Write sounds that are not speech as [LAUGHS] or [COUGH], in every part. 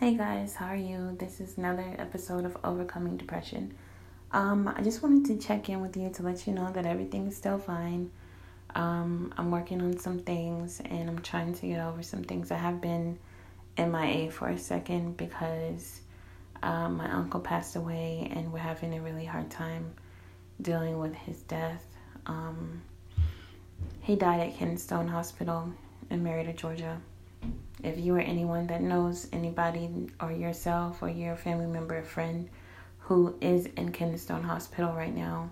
Hey guys, how are you? This is another episode of Overcoming Depression. Um, I just wanted to check in with you to let you know that everything is still fine. Um, I'm working on some things and I'm trying to get over some things. I have been MIA for a second because um, my uncle passed away and we're having a really hard time dealing with his death. Um, he died at Kennestone Hospital in Marietta, Georgia. If you or anyone that knows anybody or yourself or your family member or friend who is in Kennestone Hospital right now,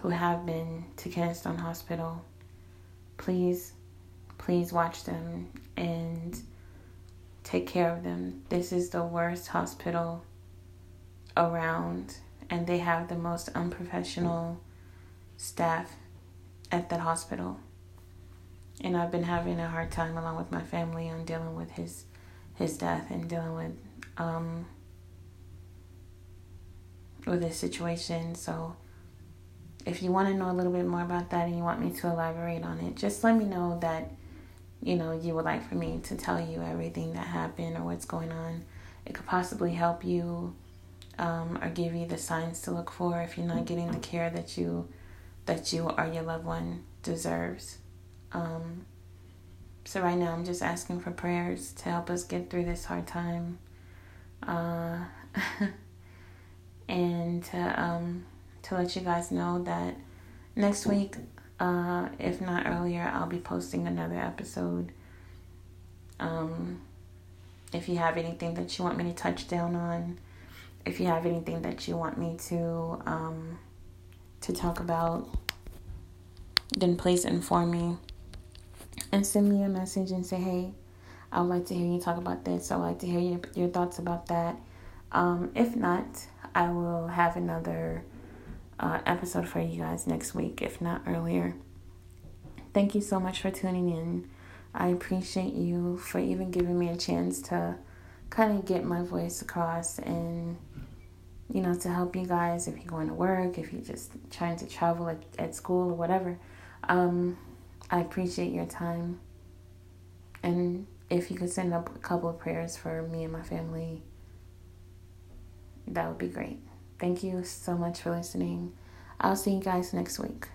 who have been to Kennestone Hospital, please, please watch them and take care of them. This is the worst hospital around, and they have the most unprofessional staff at that hospital and I've been having a hard time along with my family on dealing with his his death and dealing with um with this situation. So if you want to know a little bit more about that and you want me to elaborate on it, just let me know that you know you would like for me to tell you everything that happened or what's going on. It could possibly help you um, or give you the signs to look for if you're not getting the care that you that you or your loved one deserves. Um, so right now, I'm just asking for prayers to help us get through this hard time, uh, [LAUGHS] and to um, to let you guys know that next week, uh, if not earlier, I'll be posting another episode. Um, if you have anything that you want me to touch down on, if you have anything that you want me to um, to talk about, then please inform me and send me a message and say, hey, I would like to hear you talk about this. I would like to hear your, your thoughts about that. Um, if not, I will have another uh, episode for you guys next week, if not earlier. Thank you so much for tuning in. I appreciate you for even giving me a chance to kind of get my voice across and you know to help you guys if you're going to work if you're just trying to travel at, at school or whatever um, I appreciate your time. And if you could send up a couple of prayers for me and my family, that would be great. Thank you so much for listening. I'll see you guys next week.